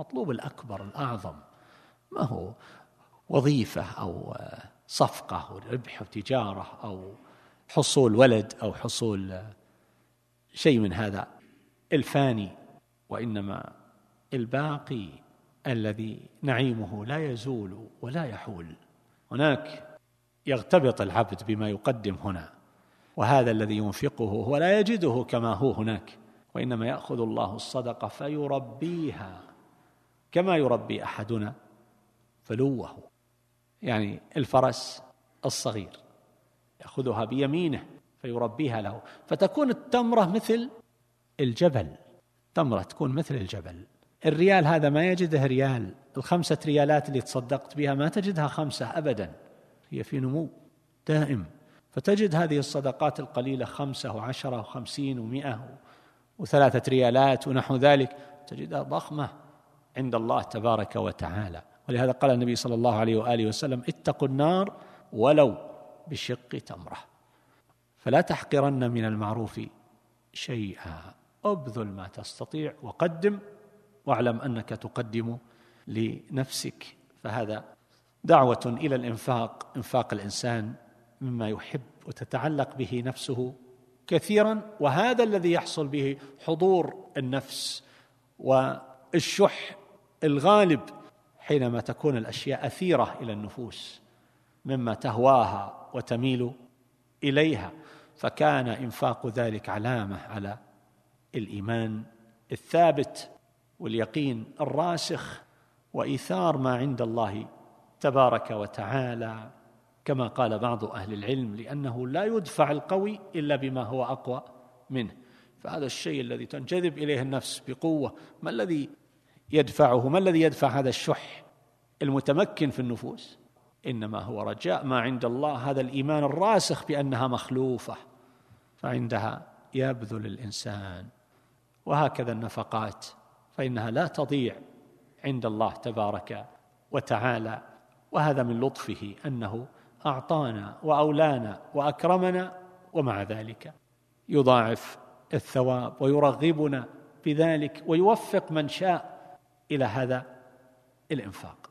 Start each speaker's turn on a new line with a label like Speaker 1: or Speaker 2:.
Speaker 1: مطلوب الأكبر الأعظم. ما هو وظيفة أو صفقة أو ربح أو تجارة أو حصول ولد أو حصول شيء من هذا. الفاني وإنما الباقي الذي نعيمه لا يزول ولا يحول. هناك يغتبط العبد بما يقدم هنا وهذا الذي ينفقه هو لا يجده كما هو هناك وإنما يأخذ الله الصدقة فيربيها. كما يربي أحدنا فلوه يعني الفرس الصغير يأخذها بيمينه فيربيها له. فتكون التمرة مثل الجبل تمره تكون مثل الجبل. الريال هذا ما يجده ريال الخمسة ريالات اللي تصدقت بها ما تجدها خمسة ابدا هي في نمو دائم. فتجد هذه الصدقات القليلة خمسة وعشرة وخمسين ومئة وثلاثة ريالات ونحو ذلك تجدها ضخمة. عند الله تبارك وتعالى. ولهذا قال النبي صلى الله عليه وآله وسلم اتقوا النار ولو بشق تمرة. فلا تحقرن من المعروف شيئا. ابذل ما تستطيع وقدم واعلم أنك تقدم لنفسك. فهذا دعوة إلى الإنفاق إنفاق الإنسان مما يحب وتتعلق به نفسه كثيرا. وهذا الذي يحصل به حضور النفس والشح الغالب حينما تكون الأشياء أثيرة إلى النفوس مما تهواها وتميل إليها فكان إنفاق ذلك علامة على الإيمان الثابت واليقين الراسخ وإيثار ما عند الله تبارك وتعالى. كما قال بعض أهل العلم لأنه لا يدفع القوي إلا بما هو أقوى منه. فهذا الشيء الذي تنجذب إليه النفس بقوة ما الذي يدفعه. ما الذي يدفع هذا الشح المتمكن في النفوس؟ إنما هو رجاء. ما عند الله هذا الإيمان الراسخ بأنها مخلوفة فعندها يبذل الإنسان. وهكذا النفقات فإنها لا تضيع عند الله تبارك وتعالى. وهذا من لطفه أنه أعطانا وأولانا وأكرمنا ومع ذلك يضاعف الثواب ويرغبنا بذلك ويوفق من شاء. إلى هذا الإنفاق.